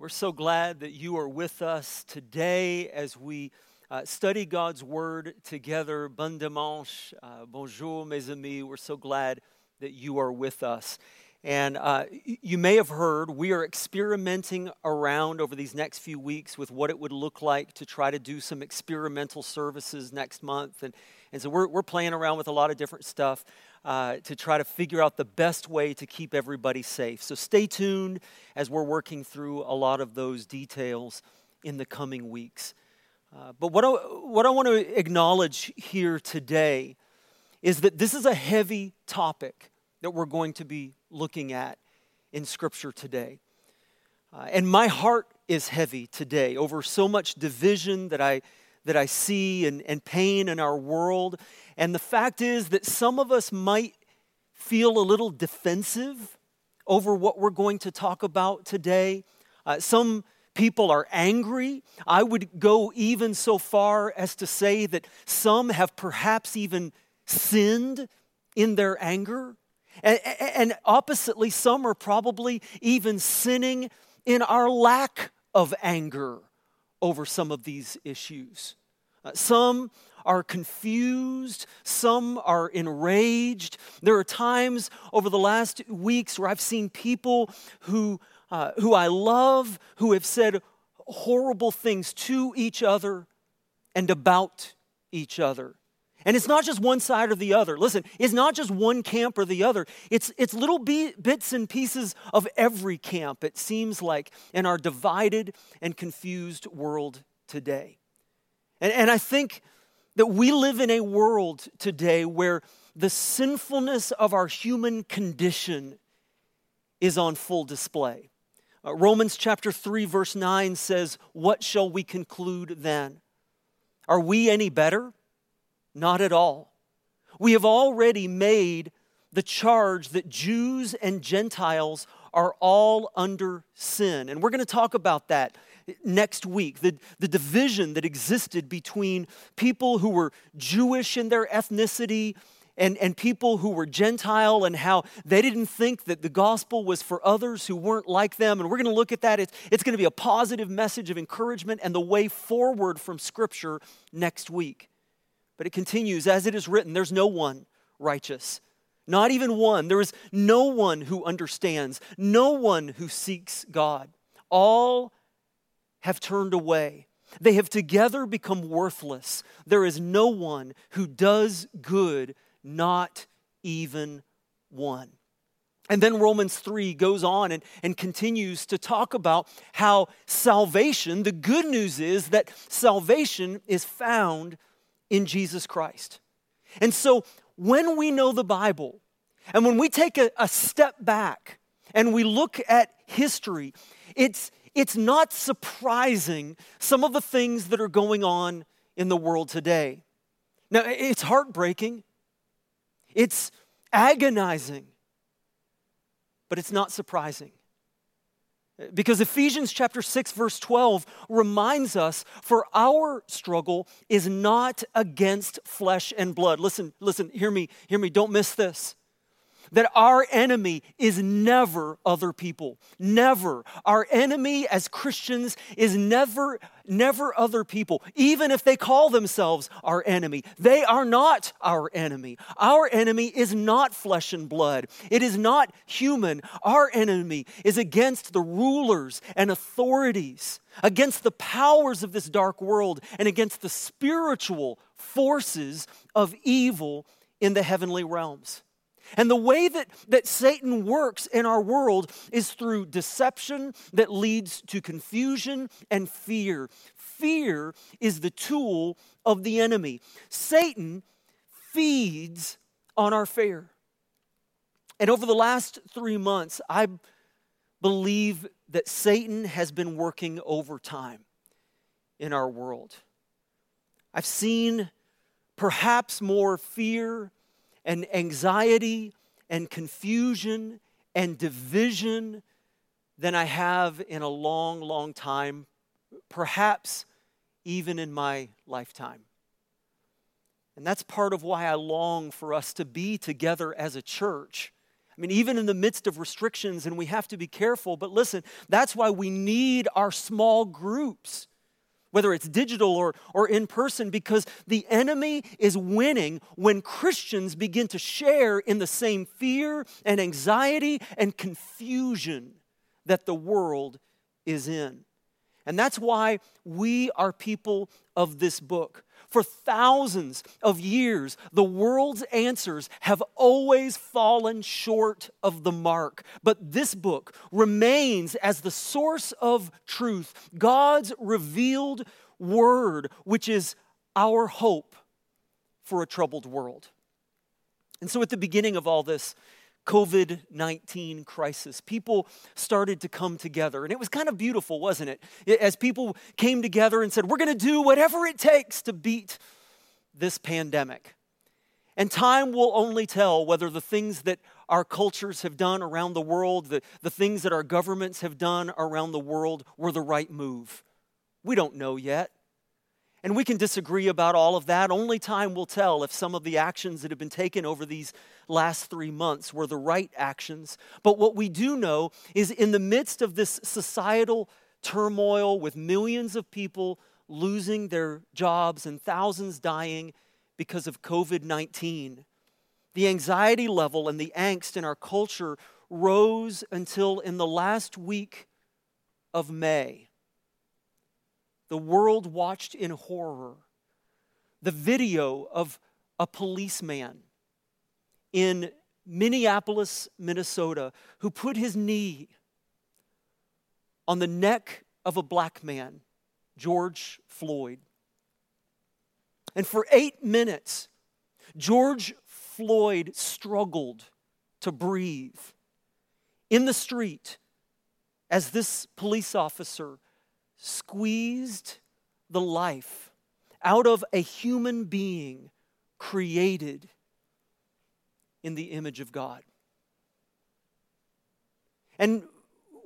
We're so glad that you are with us today as we uh, study God's Word together. Bon dimanche. Uh, bonjour, mes amis. We're so glad that you are with us. And uh, you may have heard we are experimenting around over these next few weeks with what it would look like to try to do some experimental services next month. And, and so we're, we're playing around with a lot of different stuff uh, to try to figure out the best way to keep everybody safe. So stay tuned as we're working through a lot of those details in the coming weeks. Uh, but what I, what I want to acknowledge here today is that this is a heavy topic that we're going to be looking at in Scripture today. Uh, and my heart is heavy today over so much division that I, that I see and, and pain in our world. And the fact is that some of us might feel a little defensive over what we're going to talk about today. Uh, some people are angry. I would go even so far as to say that some have perhaps even sinned in their anger. And, and oppositely, some are probably even sinning in our lack of anger over some of these issues. Uh, some are confused, some are enraged. There are times over the last weeks where I've seen people who, uh, who I love who have said horrible things to each other and about each other. And it's not just one side or the other. Listen, it's not just one camp or the other. It's, it's little bits and pieces of every camp, it seems like, in our divided and confused world today. And, and I think that we live in a world today where the sinfulness of our human condition is on full display. Uh, Romans chapter 3, verse 9 says, What shall we conclude then? Are we any better? Not at all. We have already made the charge that Jews and Gentiles are all under sin. And we're going to talk about that next week the, the division that existed between people who were Jewish in their ethnicity and, and people who were Gentile and how they didn't think that the gospel was for others who weren't like them. And we're going to look at that. It's, it's going to be a positive message of encouragement and the way forward from Scripture next week. But it continues as it is written there's no one righteous, not even one. There is no one who understands, no one who seeks God. All have turned away. They have together become worthless. There is no one who does good, not even one. And then Romans 3 goes on and, and continues to talk about how salvation, the good news is that salvation is found in Jesus Christ. And so when we know the Bible, and when we take a, a step back and we look at history, it's, it's not surprising some of the things that are going on in the world today. Now, it's heartbreaking, it's agonizing, but it's not surprising. Because Ephesians chapter 6 verse 12 reminds us for our struggle is not against flesh and blood. Listen, listen, hear me, hear me, don't miss this that our enemy is never other people. Never. Our enemy as Christians is never, never other people, even if they call themselves our enemy. They are not our enemy. Our enemy is not flesh and blood, it is not human. Our enemy is against the rulers and authorities, against the powers of this dark world, and against the spiritual forces of evil in the heavenly realms. And the way that, that Satan works in our world is through deception that leads to confusion and fear. Fear is the tool of the enemy. Satan feeds on our fear. And over the last three months, I believe that Satan has been working overtime in our world. I've seen perhaps more fear and anxiety and confusion and division than I have in a long, long time, perhaps even in my lifetime. And that's part of why I long for us to be together as a church I mean, even in the midst of restrictions, and we have to be careful, but listen, that's why we need our small groups, whether it's digital or, or in person, because the enemy is winning when Christians begin to share in the same fear and anxiety and confusion that the world is in. And that's why we are people of this book. For thousands of years, the world's answers have always fallen short of the mark. But this book remains as the source of truth, God's revealed word, which is our hope for a troubled world. And so, at the beginning of all this, COVID 19 crisis. People started to come together, and it was kind of beautiful, wasn't it? As people came together and said, We're going to do whatever it takes to beat this pandemic. And time will only tell whether the things that our cultures have done around the world, the, the things that our governments have done around the world, were the right move. We don't know yet. And we can disagree about all of that. Only time will tell if some of the actions that have been taken over these last three months were the right actions. But what we do know is in the midst of this societal turmoil with millions of people losing their jobs and thousands dying because of COVID 19, the anxiety level and the angst in our culture rose until in the last week of May the world watched in horror the video of a policeman in Minneapolis, Minnesota, who put his knee on the neck of a black man, George Floyd. And for eight minutes, George Floyd struggled to breathe in the street as this police officer squeezed the life out of a human being created in the image of God. And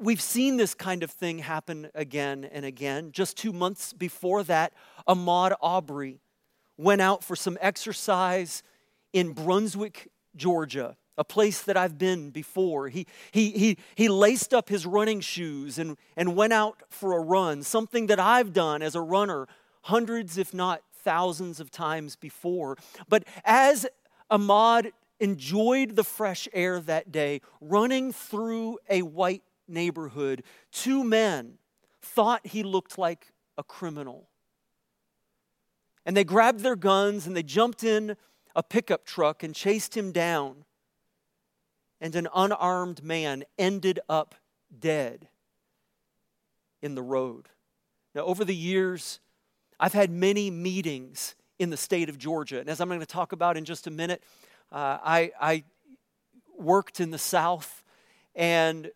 we've seen this kind of thing happen again and again. Just two months before that, Ahmaud Arbery went out for some exercise in Brunswick, Georgia a place that I've been before. He, he, he, he laced up his running shoes and, and went out for a run, something that I've done as a runner hundreds, if not thousands of times before. But as Ahmaud enjoyed the fresh air that day, running through a white neighborhood, two men thought he looked like a criminal. And they grabbed their guns and they jumped in a pickup truck and chased him down and an unarmed man ended up dead in the road. Now, over the years, I've had many meetings in the state of Georgia. And as I'm going to talk about in just a minute, uh, I, I worked in the South, and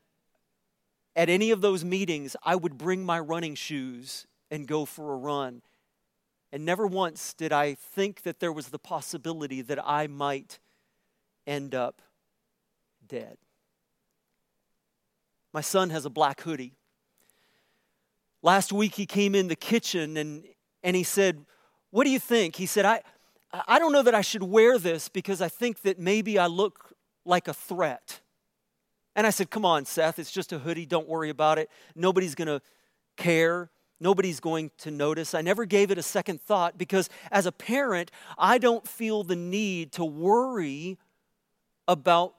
at any of those meetings, I would bring my running shoes and go for a run. And never once did I think that there was the possibility that I might end up dead. My son has a black hoodie. Last week he came in the kitchen and, and he said, What do you think? He said, I, I don't know that I should wear this because I think that maybe I look like a threat. And I said, Come on, Seth, it's just a hoodie. Don't worry about it. Nobody's going to care. Nobody's going to notice. I never gave it a second thought because as a parent, I don't feel the need to worry about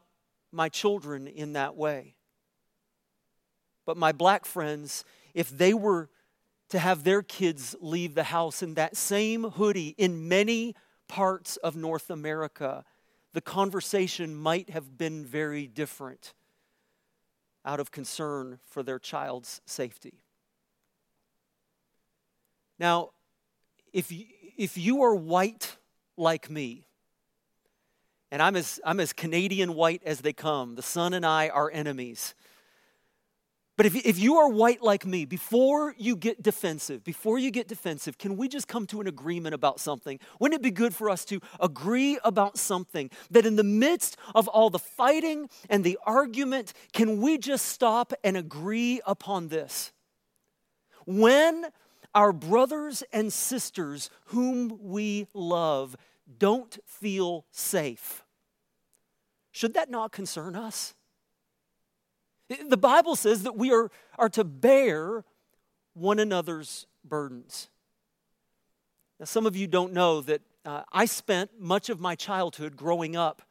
my children in that way. But my black friends, if they were to have their kids leave the house in that same hoodie in many parts of North America, the conversation might have been very different out of concern for their child's safety. Now, if you, if you are white like me, and I'm as, I'm as Canadian white as they come. The sun and I are enemies. But if, if you are white like me, before you get defensive, before you get defensive, can we just come to an agreement about something? Wouldn't it be good for us to agree about something that in the midst of all the fighting and the argument, can we just stop and agree upon this? When our brothers and sisters whom we love don't feel safe, should that not concern us? The Bible says that we are, are to bear one another's burdens. Now, some of you don't know that uh, I spent much of my childhood growing up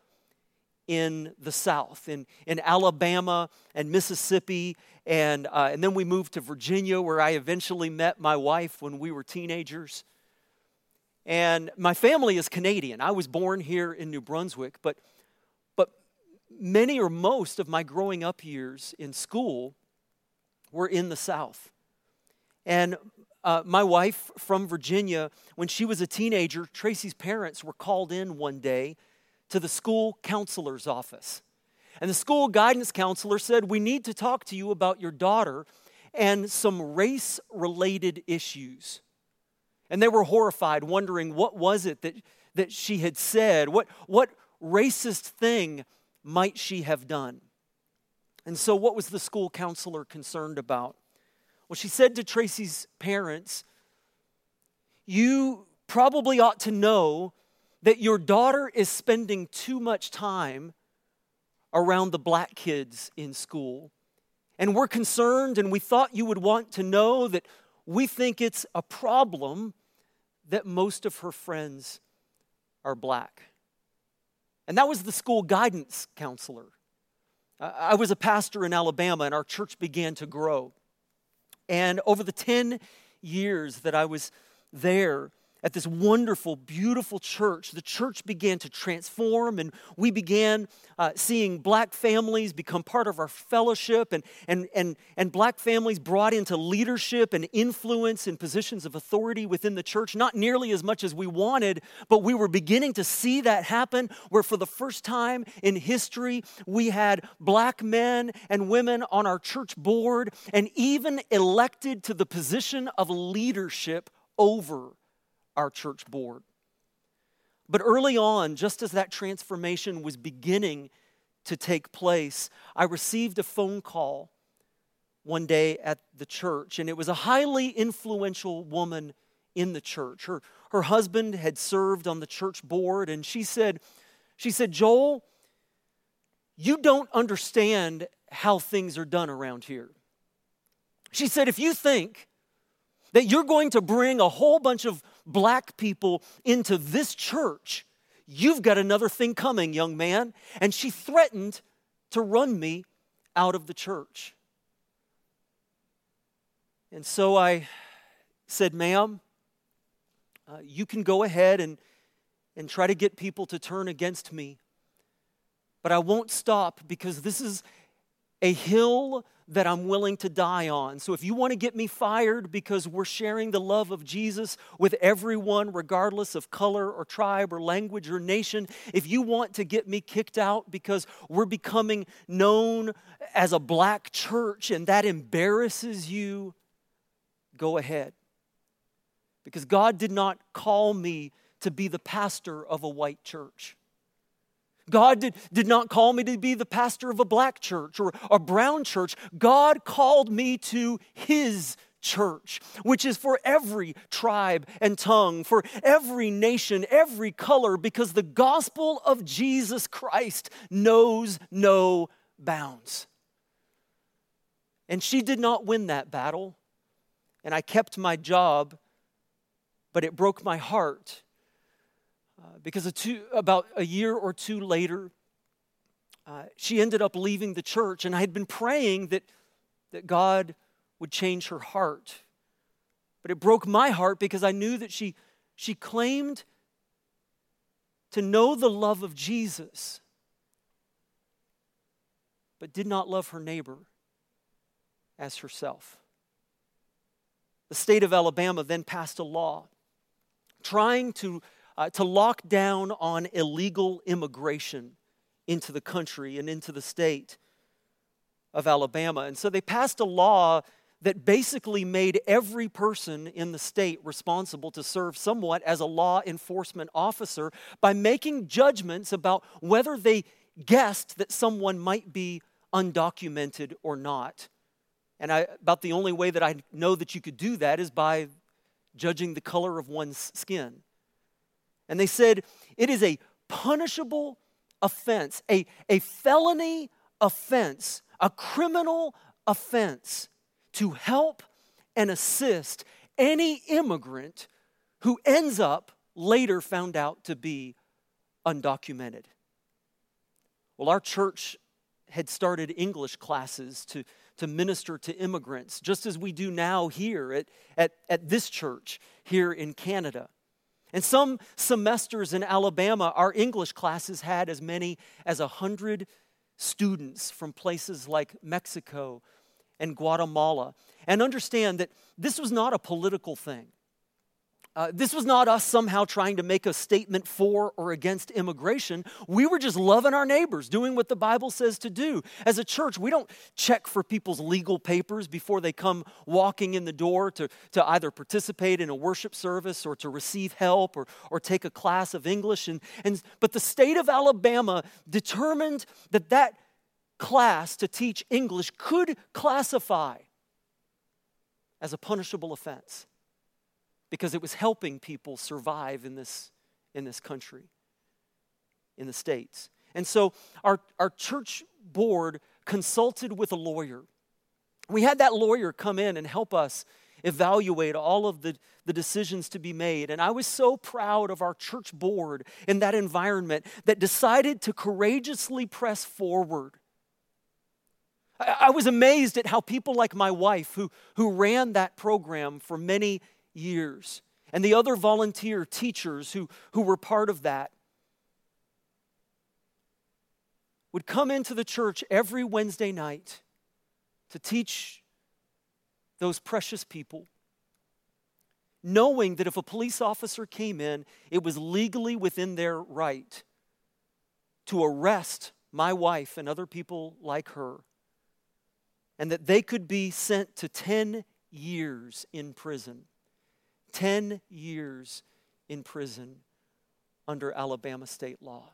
in the South, in, in Alabama and Mississippi, and, uh, and then we moved to Virginia, where I eventually met my wife when we were teenagers. And my family is Canadian. I was born here in New Brunswick, but, but many or most of my growing up years in school were in the South. And uh, my wife from Virginia, when she was a teenager, Tracy's parents were called in one day to the school counselor's office. And the school guidance counselor said, We need to talk to you about your daughter and some race related issues. And they were horrified, wondering what was it that, that she had said? What, what racist thing might she have done? And so, what was the school counselor concerned about? Well, she said to Tracy's parents, You probably ought to know that your daughter is spending too much time around the black kids in school. And we're concerned, and we thought you would want to know that we think it's a problem that most of her friends are black. And that was the school guidance counselor. I was a pastor in Alabama, and our church began to grow. And over the 10 years that I was there, at this wonderful, beautiful church, the church began to transform, and we began uh, seeing black families become part of our fellowship, and, and, and, and black families brought into leadership and influence in positions of authority within the church. Not nearly as much as we wanted, but we were beginning to see that happen, where for the first time in history, we had black men and women on our church board, and even elected to the position of leadership over our church board. But early on, just as that transformation was beginning to take place, I received a phone call one day at the church, and it was a highly influential woman in the church. Her, her husband had served on the church board, and she said, she said, Joel, you don't understand how things are done around here. She said, if you think that you're going to bring a whole bunch of black people into this church, you've got another thing coming, young man. And she threatened to run me out of the church. And so I said, ma'am, uh, you can go ahead and, and try to get people to turn against me. But I won't stop because this is a hill that I'm willing to die on. So if you want to get me fired because we're sharing the love of Jesus with everyone, regardless of color or tribe or language or nation, if you want to get me kicked out because we're becoming known as a black church and that embarrasses you, go ahead. Because God did not call me to be the pastor of a white church. God did, did not call me to be the pastor of a black church or a brown church. God called me to His church, which is for every tribe and tongue, for every nation, every color, because the gospel of Jesus Christ knows no bounds. And she did not win that battle, and I kept my job, but it broke my heart because two, about a year or two later, uh, she ended up leaving the church, and I had been praying that, that God would change her heart. But it broke my heart because I knew that she, she claimed to know the love of Jesus, but did not love her neighbor as herself. The state of Alabama then passed a law trying to uh, to lock down on illegal immigration into the country and into the state of Alabama. And so they passed a law that basically made every person in the state responsible to serve somewhat as a law enforcement officer by making judgments about whether they guessed that someone might be undocumented or not. And I, about the only way that I know that you could do that is by judging the color of one's skin. And they said, It is a punishable offense, a, a felony offense, a criminal offense to help and assist any immigrant who ends up later found out to be undocumented. Well, our church had started English classes to, to minister to immigrants, just as we do now here at, at, at this church here in Canada. And some semesters in Alabama, our English classes had as many as 100 students from places like Mexico and Guatemala. And understand that this was not a political thing. Uh, this was not us somehow trying to make a statement for or against immigration. We were just loving our neighbors, doing what the Bible says to do. As a church, we don't check for people's legal papers before they come walking in the door to, to either participate in a worship service or to receive help or, or take a class of English. And, and, but the state of Alabama determined that that class to teach English could classify as a punishable offense because it was helping people survive in this, in this country, in the States. And so our, our church board consulted with a lawyer. We had that lawyer come in and help us evaluate all of the, the decisions to be made. And I was so proud of our church board in that environment that decided to courageously press forward. I, I was amazed at how people like my wife, who, who ran that program for many years. And the other volunteer teachers who, who were part of that would come into the church every Wednesday night to teach those precious people, knowing that if a police officer came in, it was legally within their right to arrest my wife and other people like her, and that they could be sent to 10 years in prison. 10 years in prison under Alabama state law.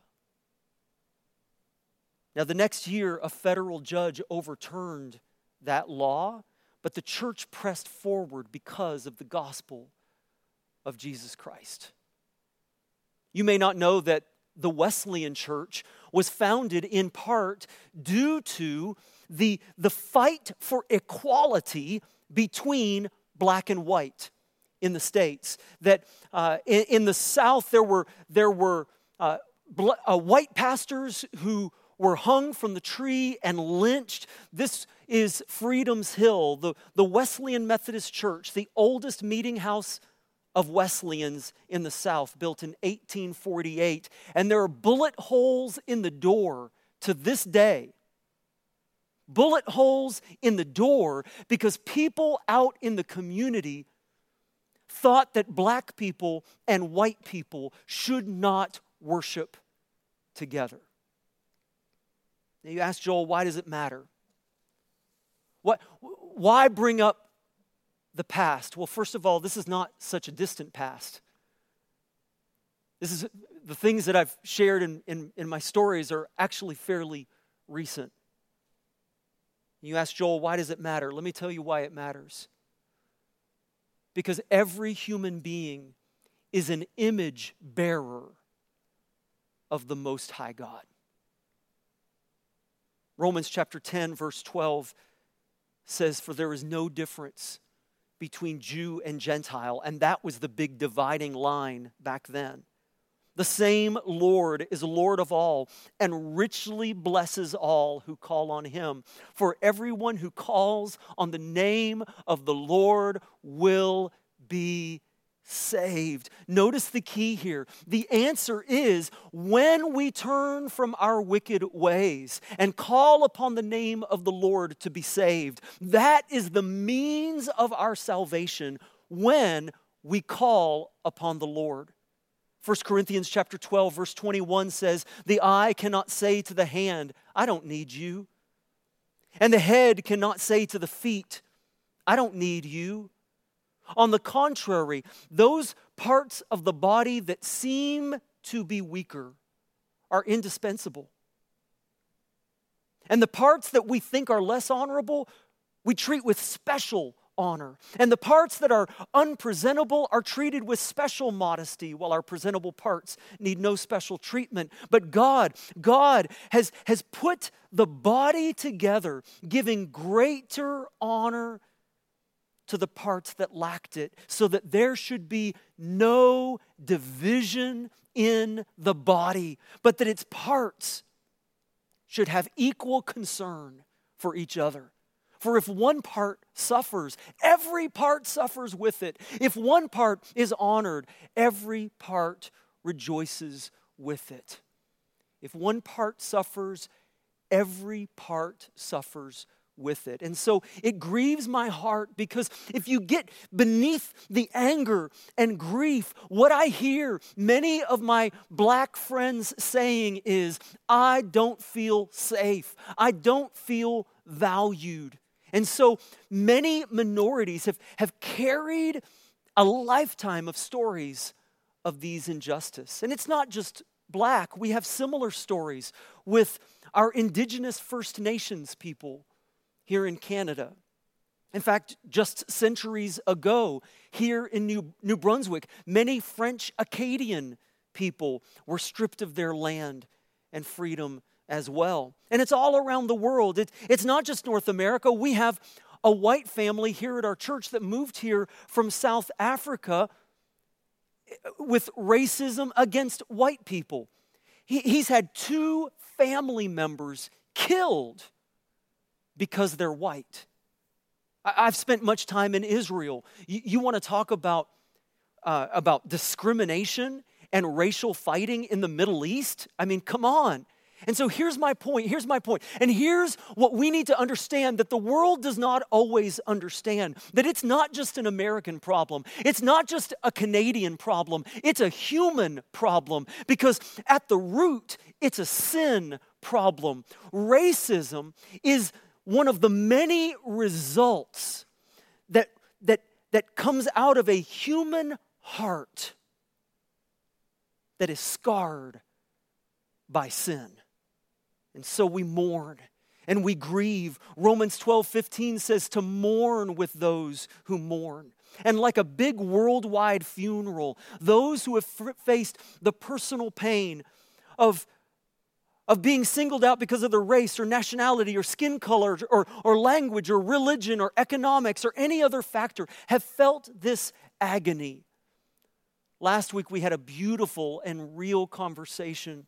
Now, the next year, a federal judge overturned that law, but the church pressed forward because of the gospel of Jesus Christ. You may not know that the Wesleyan Church was founded in part due to the, the fight for equality between black and white in the States. That uh, in, in, the South, there were, there were uh, bl- uh, white pastors who were hung from the tree and lynched. This is Freedom's Hill, the, the Wesleyan Methodist Church, the oldest meeting house of Wesleyans in the South, built in 1848. And there are bullet holes in the door to this day. Bullet holes in the door because people out in the community thought that black people and white people should not worship together. Now you ask Joel, why does it matter? What, why bring up the past? Well, first of all, this is not such a distant past. This is the things that I've shared in, in, in my stories are actually fairly recent. You ask Joel, why does it matter? Let me tell you why it matters. Because every human being is an image bearer of the Most High God. Romans chapter 10, verse 12 says, For there is no difference between Jew and Gentile. And that was the big dividing line back then. The same Lord is Lord of all and richly blesses all who call on him. For everyone who calls on the name of the Lord will be saved. Notice the key here. The answer is when we turn from our wicked ways and call upon the name of the Lord to be saved. That is the means of our salvation when we call upon the Lord. 1 Corinthians chapter 12 verse 21 says, "The eye cannot say to the hand, I don't need you. And the head cannot say to the feet, I don't need you. On the contrary, those parts of the body that seem to be weaker are indispensable. And the parts that we think are less honorable, we treat with special honor. And the parts that are unpresentable are treated with special modesty, while our presentable parts need no special treatment. But God, God has, has put the body together, giving greater honor to the parts that lacked it, so that there should be no division in the body, but that its parts should have equal concern for each other. For if one part suffers, every part suffers with it. If one part is honored, every part rejoices with it. If one part suffers, every part suffers with it. And so it grieves my heart because if you get beneath the anger and grief, what I hear many of my black friends saying is, I don't feel safe. I don't feel valued. And so many minorities have, have carried a lifetime of stories of these injustice. And it's not just black, we have similar stories with our indigenous First Nations people here in Canada. In fact, just centuries ago, here in New, New Brunswick, many French Acadian people were stripped of their land and freedom as well. And it's all around the world. It, it's not just North America. We have a white family here at our church that moved here from South Africa eh, with racism against white people. He, he's had two family members killed because they're white. I've spent much time in Israel. You, you want to talk about, uh, about discrimination and racial fighting in the Middle East? I mean, come on. And so here's my point. Here's my point. And here's what we need to understand that the world does not always understand that it's not just an American problem, it's not just a Canadian problem, it's a human problem because at the root, it's a sin problem. Racism is one of the many results that, that, that comes out of a human heart that is scarred by sin. And so we mourn and we grieve. Romans 12 15 says to mourn with those who mourn. And like a big worldwide funeral, those who have faced the personal pain of of being singled out because of their race or nationality or skin color or, or language or religion or economics or any other factor have felt this agony. Last week, we had a beautiful and real conversation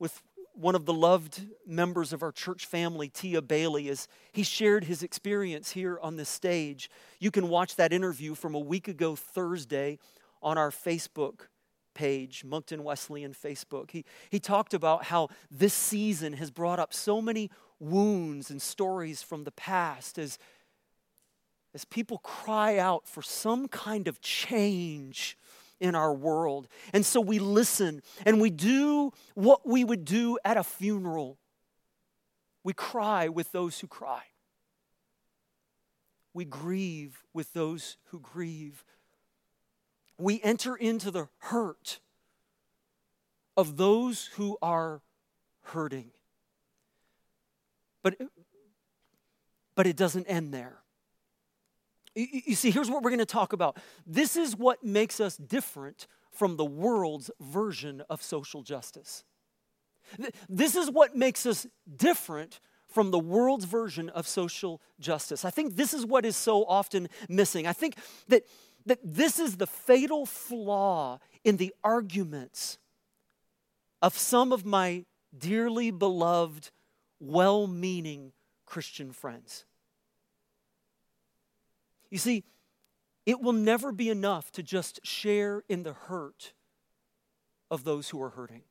with one of the loved members of our church family, Tia Bailey, as he shared his experience here on this stage. You can watch that interview from a week ago, Thursday, on our Facebook page, Moncton Wesleyan Facebook. He, he talked about how this season has brought up so many wounds and stories from the past as, as people cry out for some kind of change in our world. And so we listen and we do what we would do at a funeral. We cry with those who cry. We grieve with those who grieve we enter into the hurt of those who are hurting. But, but it doesn't end there. You see, here's what we're going to talk about. This is what makes us different from the world's version of social justice. This is what makes us different from the world's version of social justice. I think this is what is so often missing. I think that that this is the fatal flaw in the arguments of some of my dearly beloved, well meaning Christian friends. You see, it will never be enough to just share in the hurt of those who are hurting.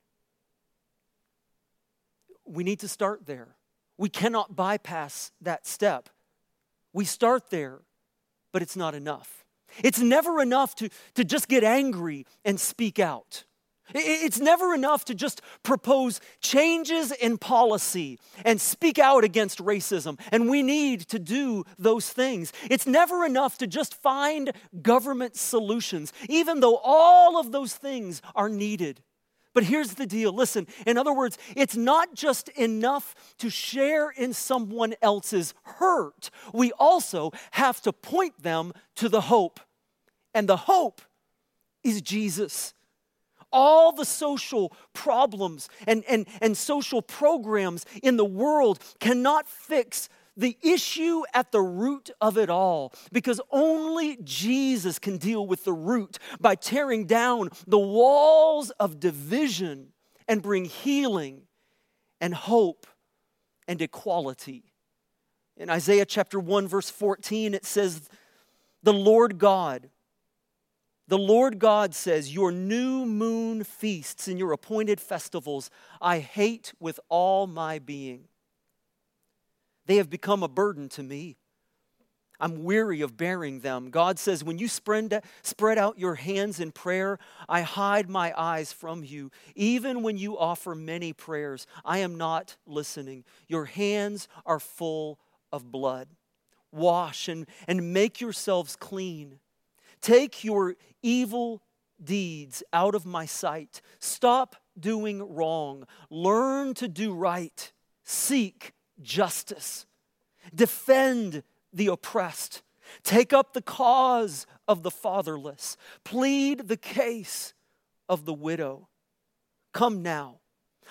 We need to start there. We cannot bypass that step. We start there, but it's not enough. It's never enough to, to just get angry and speak out. It's never enough to just propose changes in policy and speak out against racism, and we need to do those things. It's never enough to just find government solutions, even though all of those things are needed. But here's the deal listen, in other words, it's not just enough to share in someone else's hurt, we also have to point them to the hope. And the hope is Jesus. All the social problems and, and, and social programs in the world cannot fix the issue at the root of it all because only Jesus can deal with the root by tearing down the walls of division and bring healing and hope and equality. In Isaiah chapter 1, verse 14, it says, The Lord God, the Lord God says, Your new moon feasts and your appointed festivals I hate with all my being. They have become a burden to me. I'm weary of bearing them. God says, When you spread, spread out your hands in prayer, I hide my eyes from you. Even when you offer many prayers, I am not listening. Your hands are full of blood. Wash and, and make yourselves clean. Take your evil deeds out of my sight. Stop doing wrong. Learn to do right. Seek justice. Defend the oppressed. Take up the cause of the fatherless. Plead the case of the widow. Come now.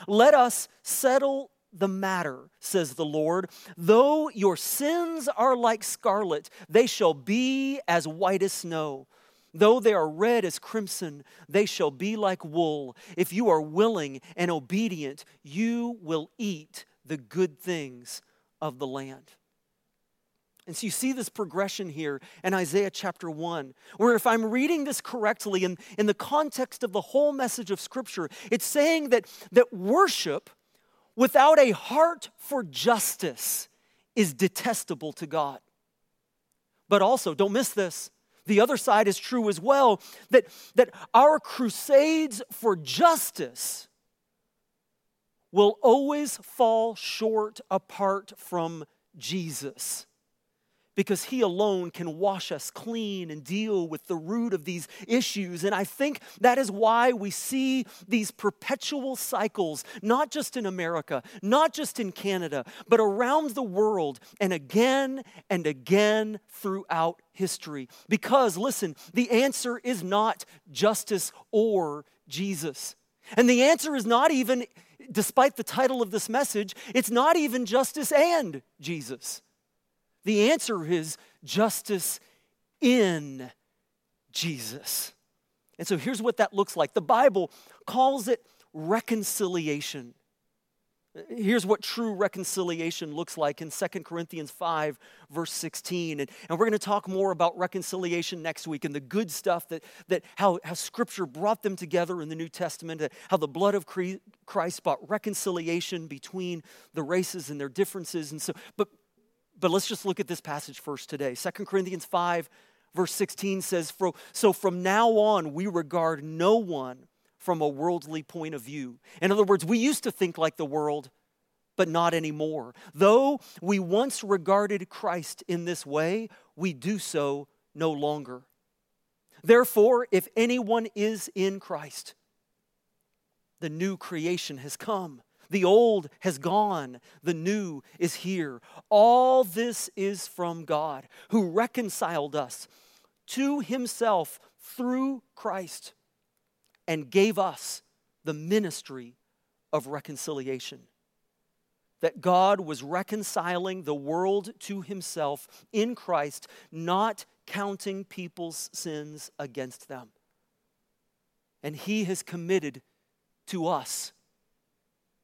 Let us settle the matter, says the Lord. Though your sins are like scarlet, they shall be as white as snow. Though they are red as crimson, they shall be like wool. If you are willing and obedient, you will eat the good things of the land. And so you see this progression here in Isaiah chapter 1, where if I'm reading this correctly in, in the context of the whole message of Scripture, it's saying that, that worship without a heart for justice is detestable to God. But also, don't miss this. The other side is true as well that, that our crusades for justice will always fall short apart from Jesus because He alone can wash us clean and deal with the root of these issues. And I think that is why we see these perpetual cycles, not just in America, not just in Canada, but around the world, and again and again throughout history. Because, listen, the answer is not justice or Jesus. And the answer is not even, despite the title of this message, it's not even justice and Jesus. The answer is justice in Jesus. And so here's what that looks like the Bible calls it reconciliation. Here's what true reconciliation looks like in 2 Corinthians 5, verse 16. And, and we're going to talk more about reconciliation next week and the good stuff that, that how, how Scripture brought them together in the New Testament, how the blood of Christ brought reconciliation between the races and their differences. And so, but, but let's just look at this passage first today. 2 Corinthians 5, verse 16 says, So from now on, we regard no one from a worldly point of view. In other words, we used to think like the world, but not anymore. Though we once regarded Christ in this way, we do so no longer. Therefore, if anyone is in Christ, the new creation has come. The old has gone, the new is here. All this is from God, who reconciled us to himself through Christ and gave us the ministry of reconciliation. That God was reconciling the world to himself in Christ, not counting people's sins against them. And he has committed to us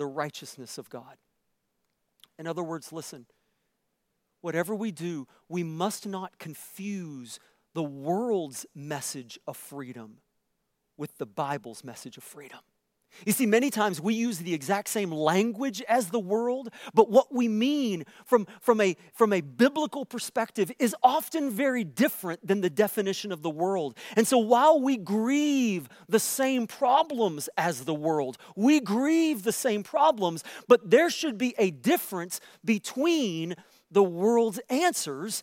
the righteousness of God. In other words, listen, whatever we do, we must not confuse the world's message of freedom with the Bible's message of freedom. You see, many times we use the exact same language as the world, but what we mean from, from, a, from a biblical perspective is often very different than the definition of the world. And so while we grieve the same problems as the world, we grieve the same problems, but there should be a difference between the world's answers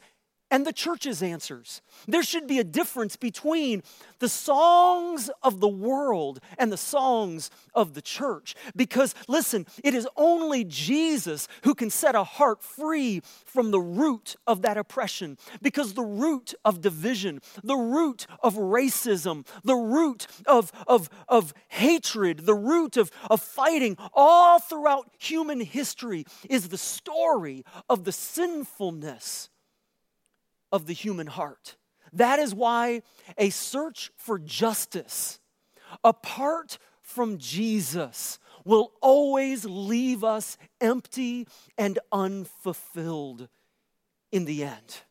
and the church's answers. There should be a difference between the songs of the world and the songs of the church. Because, listen, it is only Jesus who can set a heart free from the root of that oppression. Because the root of division, the root of racism, the root of, of, of hatred, the root of, of fighting, all throughout human history is the story of the sinfulness of the human heart. That is why a search for justice apart from Jesus will always leave us empty and unfulfilled in the end.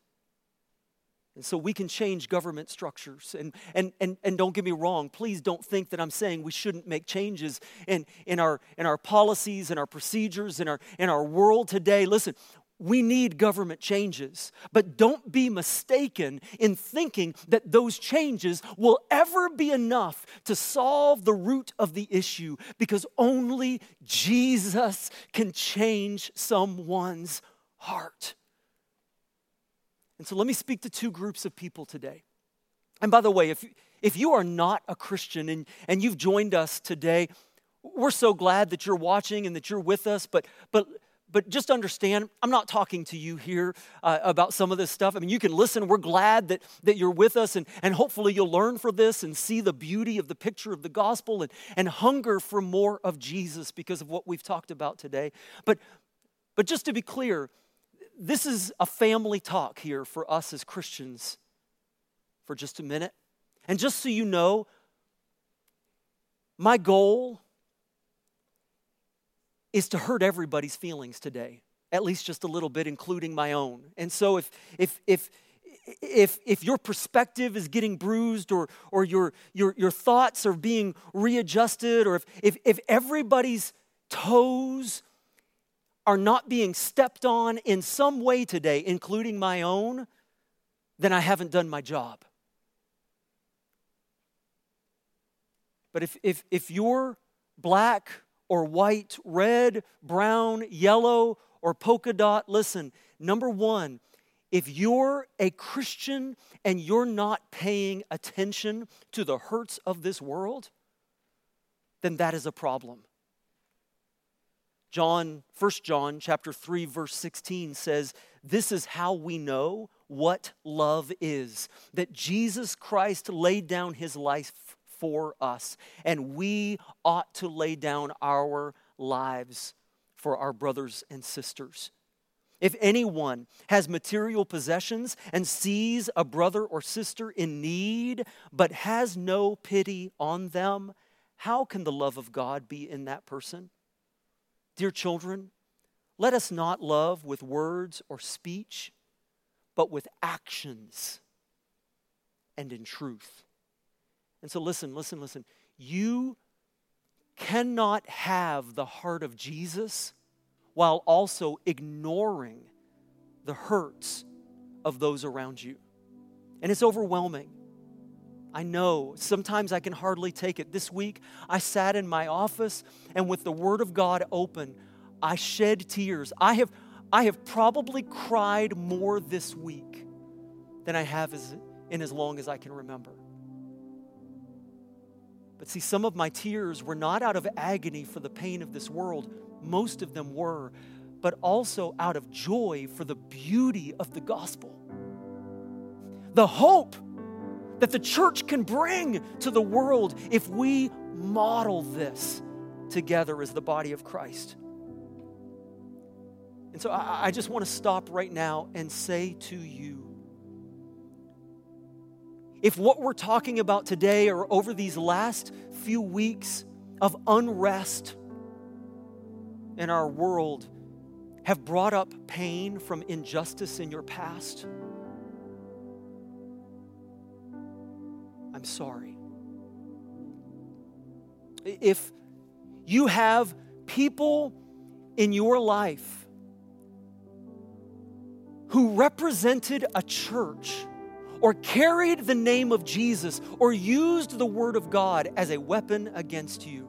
And so we can change government structures. And, and, and, and don't get me wrong, please don't think that I'm saying we shouldn't make changes in, in, our, in our policies and our procedures in our, in our world today. Listen, we need government changes, but don't be mistaken in thinking that those changes will ever be enough to solve the root of the issue because only Jesus can change someone's heart. And so let me speak to two groups of people today. And by the way, if, if you are not a Christian and, and you've joined us today, we're so glad that you're watching and that you're with us, but, but but just understand, I'm not talking to you here uh, about some of this stuff. I mean, you can listen. We're glad that, that you're with us, and, and hopefully you'll learn from this and see the beauty of the picture of the gospel and, and hunger for more of Jesus because of what we've talked about today. But, but just to be clear, this is a family talk here for us as Christians for just a minute. And just so you know, my goal is to hurt everybody's feelings today, at least just a little bit, including my own. And so if, if, if, if, if your perspective is getting bruised or, or your, your, your thoughts are being readjusted or if, if, if everybody's toes are not being stepped on in some way today, including my own, then I haven't done my job. But if, if, if you're black or white, red, brown, yellow, or polka dot. Listen, number one, if you're a Christian and you're not paying attention to the hurts of this world, then that is a problem. John, 1 John chapter 3 verse 16 says, "This is how we know what love is, that Jesus Christ laid down his life for us. And we ought to lay down our lives for our brothers and sisters. If anyone has material possessions and sees a brother or sister in need, but has no pity on them, how can the love of God be in that person? Dear children, let us not love with words or speech, but with actions and in truth. And so, listen, listen, listen. You cannot have the heart of Jesus while also ignoring the hurts of those around you. And it's overwhelming. I know sometimes I can hardly take it. This week, I sat in my office and with the Word of God open, I shed tears. I have, I have probably cried more this week than I have as, in as long as I can remember. But see, some of my tears were not out of agony for the pain of this world, most of them were, but also out of joy for the beauty of the gospel. The hope that the church can bring to the world if we model this together as the body of Christ. And so I, just want to stop right now and say to you if what we're talking about today or over these last few weeks of unrest in our world have brought up pain from injustice in your past, I'm sorry. If, you have people in your life who represented a church or carried the name of Jesus or used the word of God as a weapon against you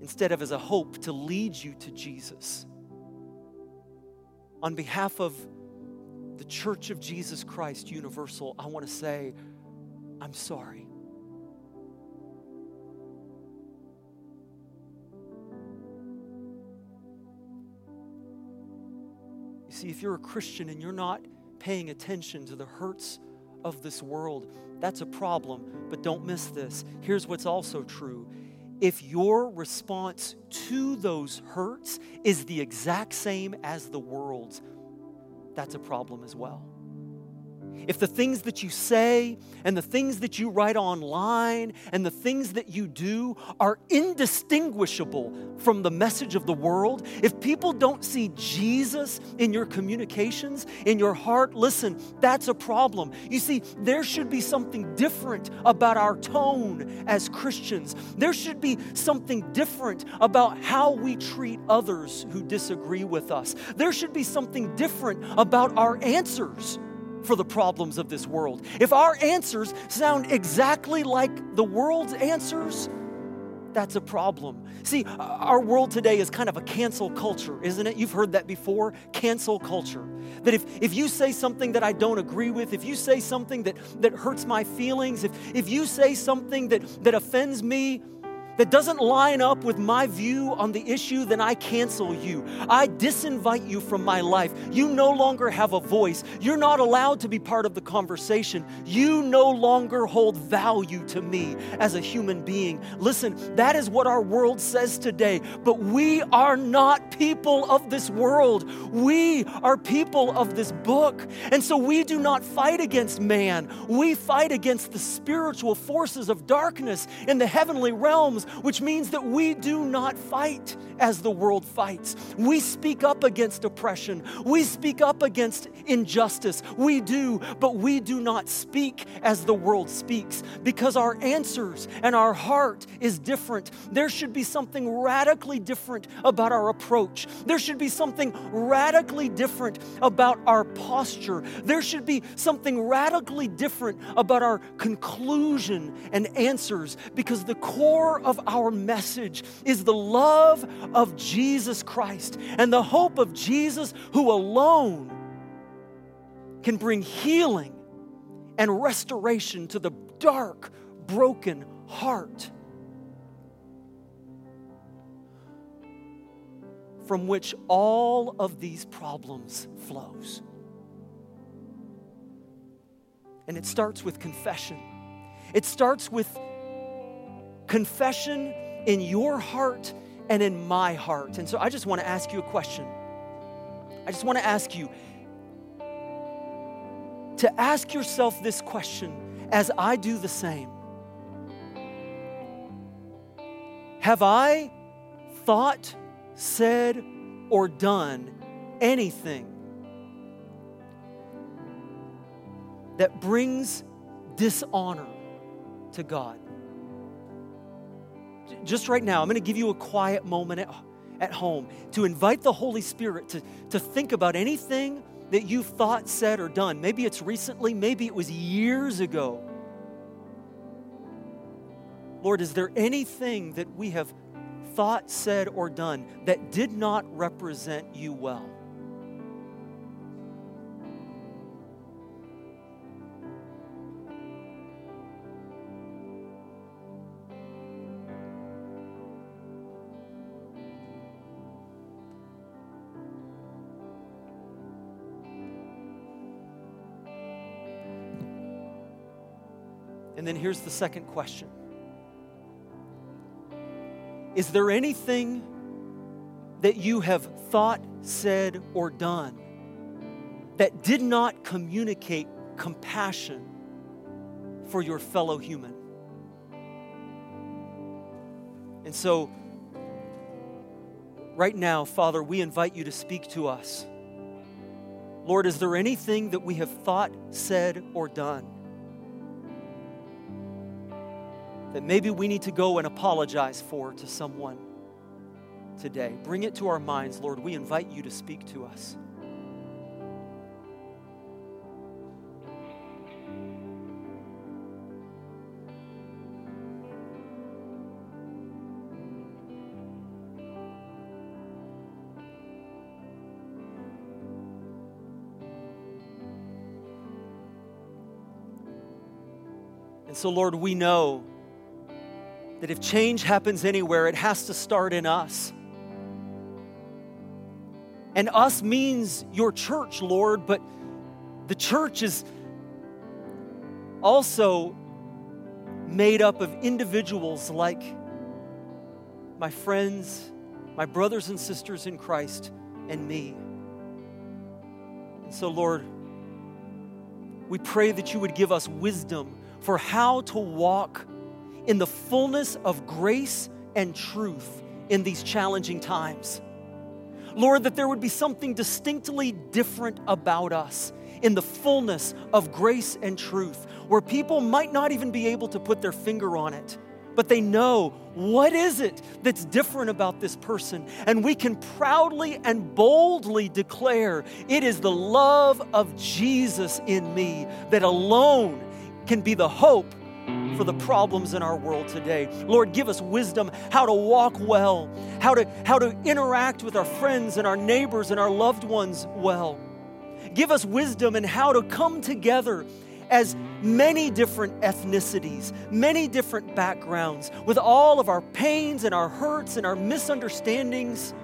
instead of as a hope to lead you to Jesus. On behalf of the Church of Jesus Christ Universal, I want to say, I'm sorry. You see, if you're a Christian and you're not paying attention to the hurts of this world, that's a problem. But don't miss this. Here's what's also true if your response to those hurts is the exact same as the world's, that's a problem as well if the things that you say and the things that you write online and the things that you do are indistinguishable from the message of the world, if people don't see Jesus in your communications, in your heart, listen, that's a problem. You see, there should be something different about our tone as Christians. There should be something different about how we treat others who disagree with us. There should be something different about our answers for the problems of this world. If our answers sound exactly like the world's answers, that's a problem. See, our world today is kind of a cancel culture, isn't it? You've heard that before cancel culture. That if, if you say something that I don't agree with, if you say something that, that hurts my feelings, if, if you say something that, that offends me, that doesn't line up with my view on the issue, then I cancel you. I disinvite you from my life. You no longer have a voice. You're not allowed to be part of the conversation. You no longer hold value to me as a human being. Listen, that is what our world says today, but we are not people of this world. We are people of this book. And so we do not fight against man, we fight against the spiritual forces of darkness in the heavenly realms which means that we do not fight as the world fights. We speak up against oppression, we speak up against injustice. We do, but we do not speak as the world speaks because our answers and our heart is different. There should be something radically different about our approach, there should be something radically different about our posture, there should be something radically different about our conclusion and answers because the core of our message is the love of Jesus Christ and the hope of Jesus, who alone can bring healing and restoration to the dark, broken heart. From which all of these problems flows. And it starts with confession. It starts with confession in your heart and in my heart. And so I just want to ask you a question. I just want to ask you to ask yourself this question as I do the same. Have I thought, said, or done anything that brings dishonor to God? Just right now, I'm going to give you a quiet moment at, at home to invite the Holy Spirit to, to think about anything that you've thought, said, or done. Maybe it's recently, maybe it was years ago. Lord, is there anything that we have thought, said, or done that did not represent you well? And then here's the second question Is there anything that you have thought, said, or done that did not communicate compassion for your fellow human? And so, right now, Father, we invite you to speak to us. Lord, is there anything that we have thought, said, or done that maybe we need to go and apologize for to someone today. Bring it to our minds, Lord. We invite you to speak to us. So, Lord, we know that if change happens anywhere, it has to start in us. And us means your church, Lord, but the church is also made up of individuals like my friends, my brothers and sisters in Christ, and me. And so, Lord, we pray that you would give us wisdom for how to walk in the fullness of grace and truth in these challenging times. Lord, that there would be something distinctly different about us in the fullness of grace and truth, where people might not even be able to put their finger on it, but they know what is it that's different about this person. And we can proudly and boldly declare it is the love of Jesus in me that alone can be the hope for the problems in our world today. Lord, give us wisdom how to walk well, how to, how to interact with our friends and our neighbors and our loved ones well. Give us wisdom in how to come together as many different ethnicities, many different backgrounds, with all of our pains and our hurts and our misunderstandings.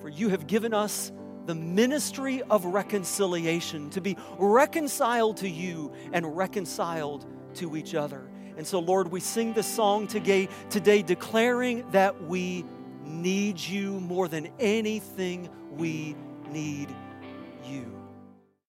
For you have given us the ministry of reconciliation, to be reconciled to you and reconciled to each other. And so, Lord, we sing this song today, today declaring that we need you more than anything we need you.